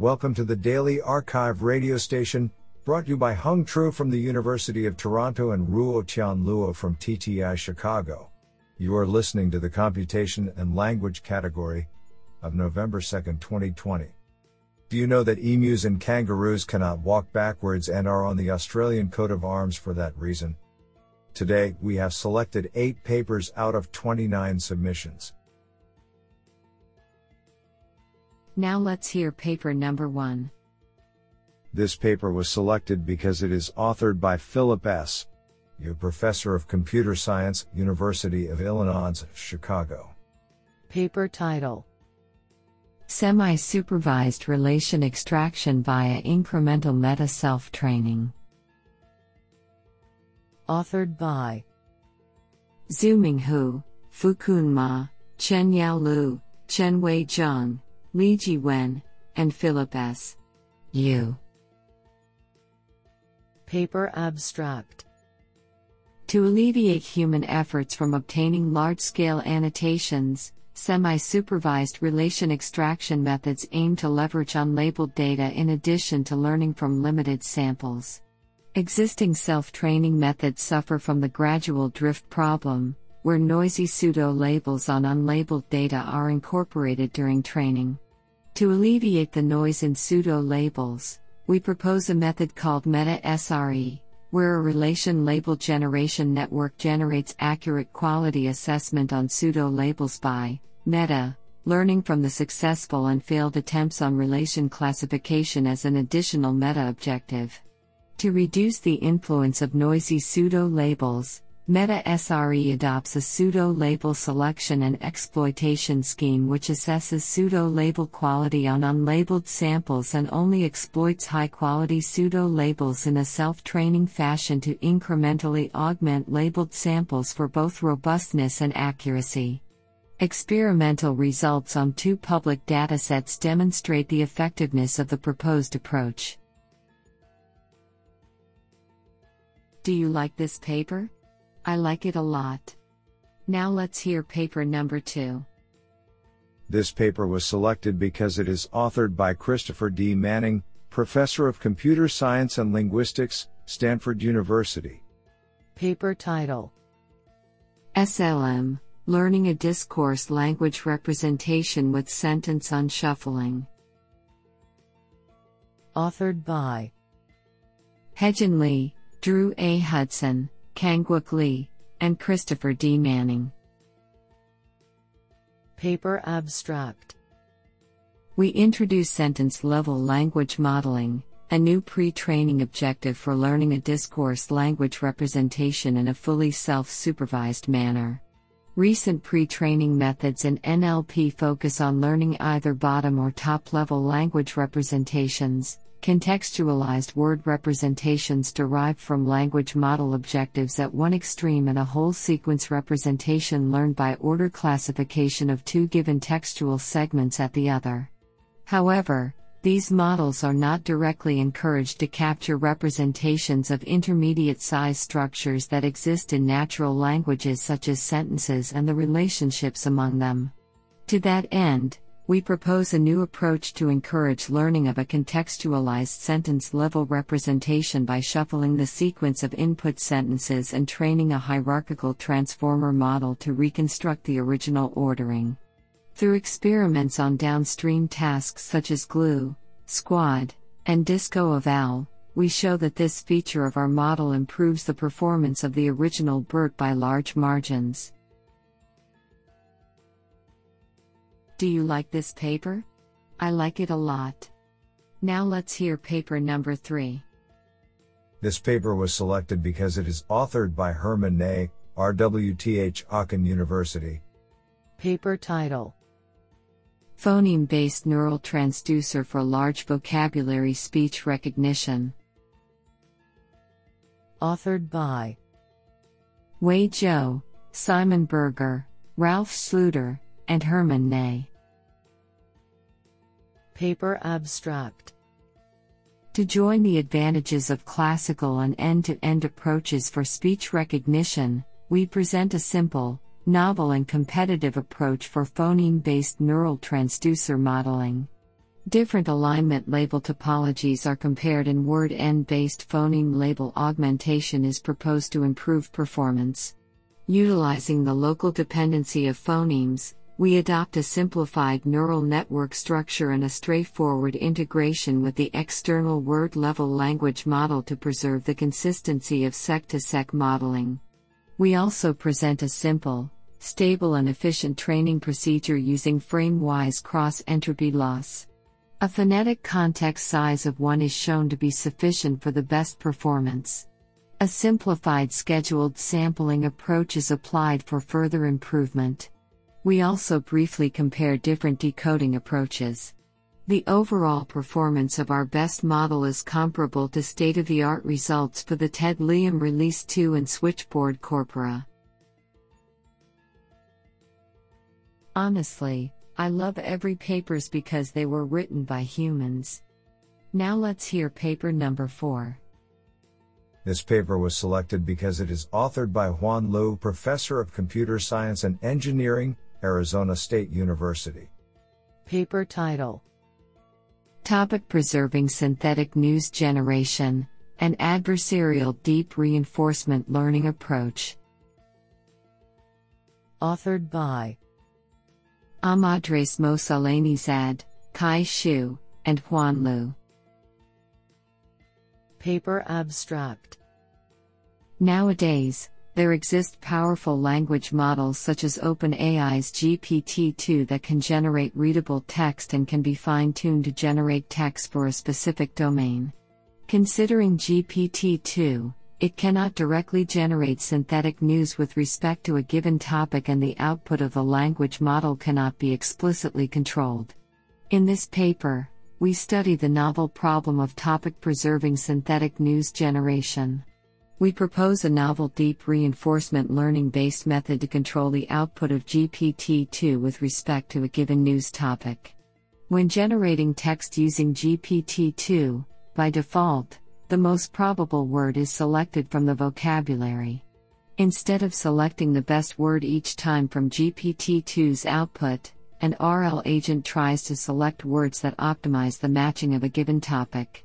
Welcome to the Daily arXiv radio station, brought to you by Hung Tru from the University of Toronto and Ruo Tian Luo from TTI Chicago. You are listening to the Computation and Language category of November 2, 2020. Do you know that emus and kangaroos cannot walk backwards and are on the Australian coat of arms for that reason? Today, we have selected 8 papers out of 29 submissions. Now let's hear paper number one. This paper was selected because it is authored by Philip S. Yu professor of computer science, University of Illinois, Chicago. Paper title Semi supervised relation extraction via incremental meta self training. Authored by Xuming Hu, Fukun Ma, Chen Yao Lu, Chen Wei Zheng, Lijie Wen, and Philip S. Yu. Paper abstract To alleviate human efforts from obtaining large scale annotations, semi supervised relation extraction methods aim to leverage unlabeled data in addition to learning from limited samples. Existing self training methods suffer from the gradual drift problem, where noisy pseudo labels on unlabeled data are incorporated during training. To alleviate the noise in pseudo labels, we propose a method called Meta SRE, where a relation label generation network generates accurate quality assessment on pseudo labels by Meta, learning from the successful and failed attempts on relation classification as an additional meta objective. To reduce the influence of noisy pseudo labels, Meta SRE adopts a pseudo label selection and exploitation scheme which assesses pseudo label quality on unlabeled samples and only exploits high quality pseudo labels in a self training fashion to incrementally augment labeled samples for both robustness and accuracy. Experimental results on two public datasets demonstrate the effectiveness of the proposed approach. Do you like this paper? I like it a lot. Now let's hear paper number two. This paper was selected because it is authored by Christopher D. Manning, Professor of Computer Science and Linguistics, Stanford University. Paper title SLM Learning a Discourse Language Representation with Sentence Unshuffling. Authored by Haejin Lee, Drew A. Hudson, Kangwook Lee, and Christopher D. Manning. Paper abstract We introduce sentence level language modeling, a new pre training objective for learning a discourse language representation in a fully self supervised manner. Recent pre training methods in NLP focus on learning either bottom or top level language representations, contextualized word representations derived from language model objectives at one extreme and a whole sequence representation learned by order classification of two given textual segments at the other. However, these models are not directly encouraged to capture representations of intermediate size structures that exist in natural languages such as sentences and the relationships among them. To that end, we propose a new approach to encourage learning of a contextualized sentence level representation by shuffling the sequence of input sentences and training a hierarchical transformer model to reconstruct the original ordering. Through experiments on downstream tasks such as Glue, SQuAD, and DiscoEval, we show that this feature of our model improves the performance of the original BERT by large margins. Do you like this paper? I like it a lot. Now let's hear paper number 3. This paper was selected because it is authored by Hermann Ney, RWTH Aachen University. Paper title Phoneme based neural transducer for large vocabulary speech recognition. Authored by Wei Zhou, Simon Berger, Ralf Schlüter, and Hermann Ney. Paper abstract To join the advantages of classical and end to end approaches for speech recognition, we present a simple, novel, and competitive approach for phoneme based neural transducer modeling. Different alignment label topologies are compared and word end based phoneme label augmentation is proposed to improve performance. Utilizing the local dependency of phonemes, we adopt a simplified neural network structure and a straightforward integration with the external word level language model to preserve the consistency of seq to seq modeling. We also present a simple, stable, and efficient training procedure using frame wise cross entropy loss. A phonetic context size of 1 is shown to be sufficient for the best performance. A simplified scheduled sampling approach is applied for further improvement. We also briefly compare different decoding approaches. The overall performance of our best model is comparable to state of the art results for the TED-LIUM Release 2 and Switchboard Corpora. Honestly, I love every papers because they were written by humans. Now let's hear paper number 4. This paper was selected because it is authored by Huan Liu, professor of computer science and engineering, Arizona State University. Paper title Topic Preserving Synthetic News Generation An Adversarial Deep Reinforcement Learning Approach. Authored by Ahmadreza Mosallanezhad, Kai Shu, and Huan Liu. Paper Abstract Nowadays, there exist powerful language models such as OpenAI's GPT 2 that can generate readable text and can be fine tuned to generate text for a specific domain. Considering GPT 2, it cannot directly generate synthetic news with respect to a given topic, and the output of the language model cannot be explicitly controlled. In this paper, we study the novel problem of topic preserving synthetic news generation. We propose a novel deep reinforcement learning based method to control the output of GPT 2 with respect to a given news topic. When generating text using GPT 2, by default, the most probable word is selected from the vocabulary. Instead of selecting the best word each time from GPT 2's output, an RL agent tries to select words that optimize the matching of a given topic.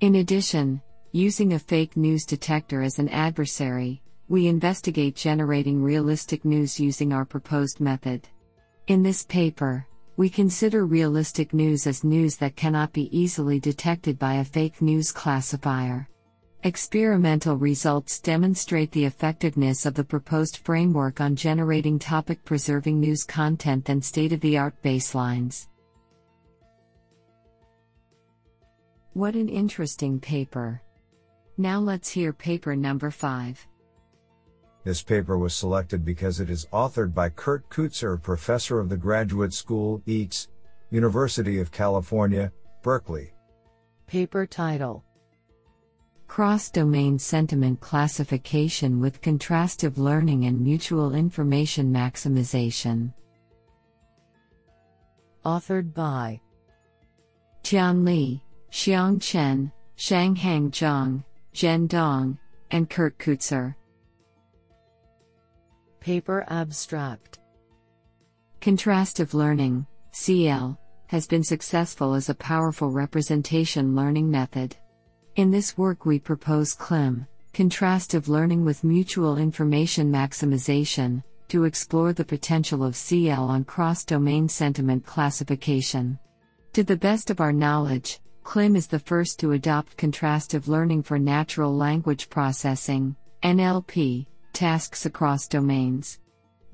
In addition, using a fake news detector as an adversary, we investigate generating realistic news using our proposed method. In this paper, we consider realistic news as news that cannot be easily detected by a fake news classifier. Experimental results demonstrate the effectiveness of the proposed framework on generating topic preserving news content than state of the art baselines. What an interesting paper! Now let's hear paper number 5. This paper was selected because it is authored by Kurt Keutzer, professor of the Graduate School, EECS, University of California, Berkeley. Paper title Cross domain sentiment classification with contrastive learning and mutual information maximization. Authored by Tian Li, Xiang Chen, Shanghang Zhang, Zhen Dong, and Kurt Keutzer. Paper Abstract Contrastive learning, CL, has been successful as a powerful representation learning method. In this work, we propose CLIM, contrastive learning with mutual information maximization, to explore the potential of CL on cross domain sentiment classification. To the best of our knowledge, CLIM is the first to adopt contrastive learning for natural language processing, NLP, tasks across domains.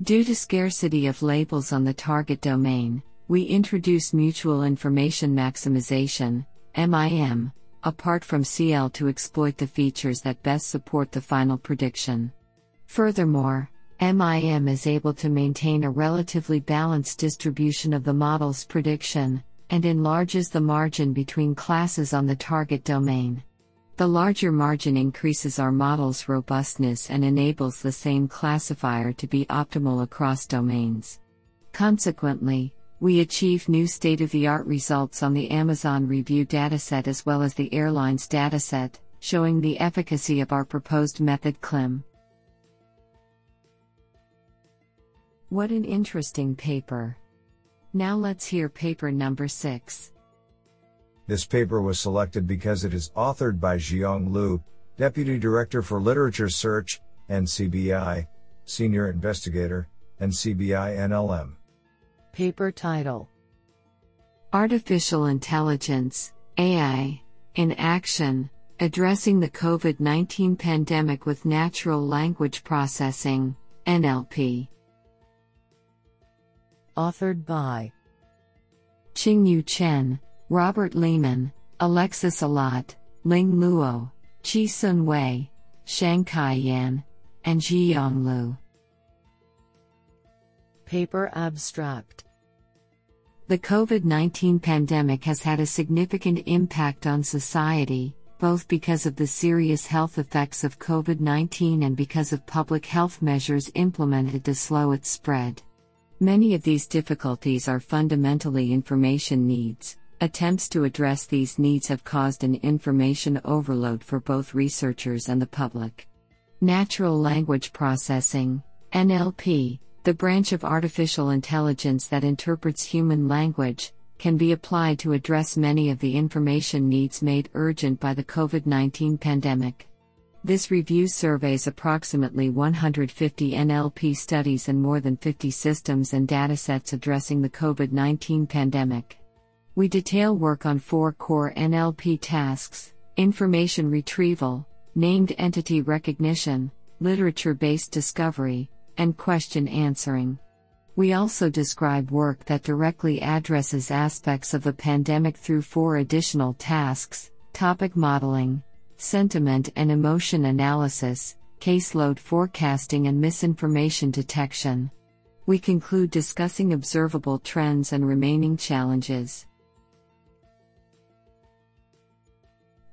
Due to scarcity of labels on the target domain, we introduce mutual information maximization, MIM, apart from CL to exploit the features that best support the final prediction. Furthermore, MIM is able to maintain a relatively balanced distribution of the model's prediction, and enlarges the margin between classes on the target domain. The larger margin increases our model's robustness and enables the same classifier to be optimal across domains. Consequently, we achieve new state of the art results on the Amazon Review dataset as well as the Airlines dataset, showing the efficacy of our proposed method CLIM. What an interesting paper! Now let's hear paper number 6. This paper was selected because it is authored by Zhiyong Lu, Deputy Director for Literature Search, NCBI, Senior Investigator, NCBI NLM. Paper title Artificial Intelligence, AI, in Action, Addressing the COVID 19 Pandemic with Natural Language Processing, NLP. Authored by Qingyu Chen, Robert Leaman, Alexis Allot, Ling Luo, Chih-Hsuan Wei, Shankai Yan, and Zhiyong Lu. Paper Abstract The COVID 19 pandemic has had a significant impact on society, both because of the serious health effects of COVID 19 and because of public health measures implemented to slow its spread. Many of these difficulties are fundamentally information needs. Attempts to address these needs have caused an information overload for both researchers and the public. Natural Language Processing, NLP, the branch of artificial intelligence that interprets human language, can be applied to address many of the information needs made urgent by the COVID 19 pandemic. This review surveys approximately 150 NLP studies and more than 50 systems and datasets addressing the COVID 19 pandemic. We detail work on four core NLP tasks information retrieval, named entity recognition, literature based discovery, and question answering. We also describe work that directly addresses aspects of the pandemic through four additional tasks topic modeling, sentiment and emotion analysis, caseload forecasting, and misinformation detection. We conclude discussing observable trends and remaining challenges.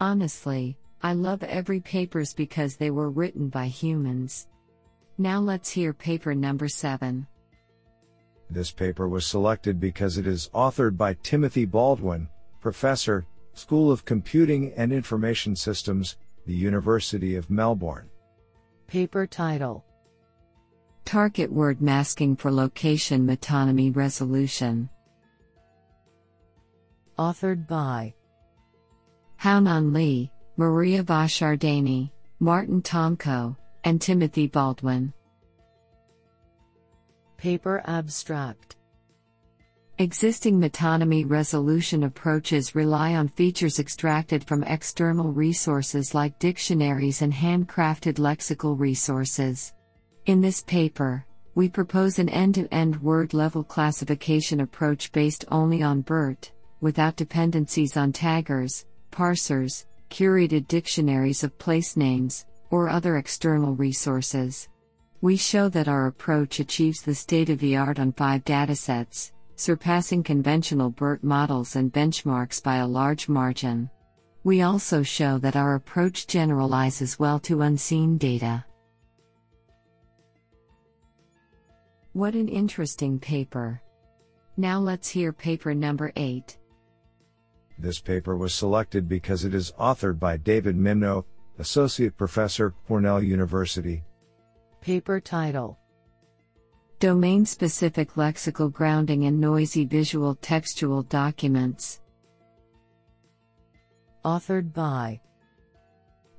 Honestly, I love every papers because they were written by humans. Now let's hear paper number 7. This paper was selected because it is authored by Timothy Baldwin, Professor, School of Computing and Information Systems, the University of Melbourne. Paper title Target word masking for location metonymy resolution. Authored by Haonan Li, Maria Vasardani, Martin Tomko, and Timothy Baldwin. Paper Abstract Existing metonymy resolution approaches rely on features extracted from external resources like dictionaries and handcrafted lexical resources. In this paper, we propose an end to end word level classification approach based only on BERT, without dependencies on taggers, parsers, curated dictionaries of place names, or other external resources. We show that our approach achieves the state of the art on five datasets surpassing conventional BERT models and benchmarks by a large margin. We also show that our approach generalizes well to unseen data. What an interesting paper! Now let's hear paper number 8. This paper was selected because it is authored by David Mimno, Associate Professor, Cornell University. Paper title Domain specific lexical grounding in noisy visual textual documents. Authored by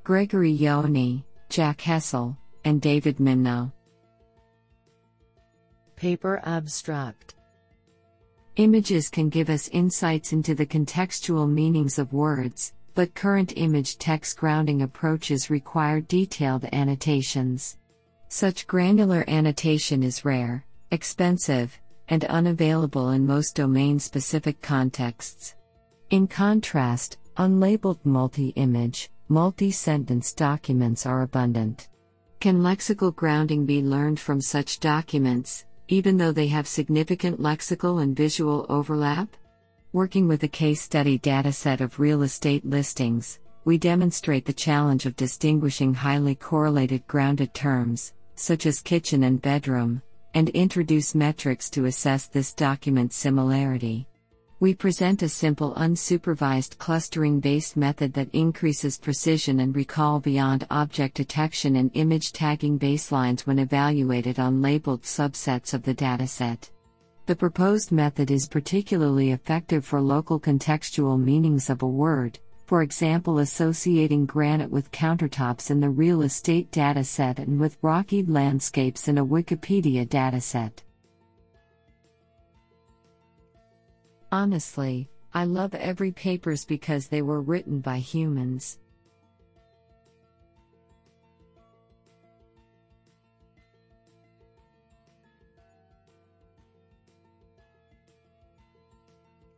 Gregory Yauney, Jack Hessel, and David Mimno. Paper Abstract Images can give us insights into the contextual meanings of words, but current image text grounding approaches require detailed annotations. Such granular annotation is rare, expensive, and unavailable in most domain specific contexts. In contrast, unlabeled multi image, multi sentence documents are abundant. Can lexical grounding be learned from such documents, even though they have significant lexical and visual overlap? Working with a case study dataset of real estate listings, we demonstrate the challenge of distinguishing highly correlated grounded terms, such as kitchen and bedroom, and introduce metrics to assess this document similarity. We present a simple unsupervised clustering based method that increases precision and recall beyond object detection and image tagging baselines when evaluated on labeled subsets of the dataset. The proposed method is particularly effective for local contextual meanings of a word, for example, associating granite with countertops in the real estate dataset and with rocky landscapes in a Wikipedia dataset. Honestly, I love every papers because they were written by humans.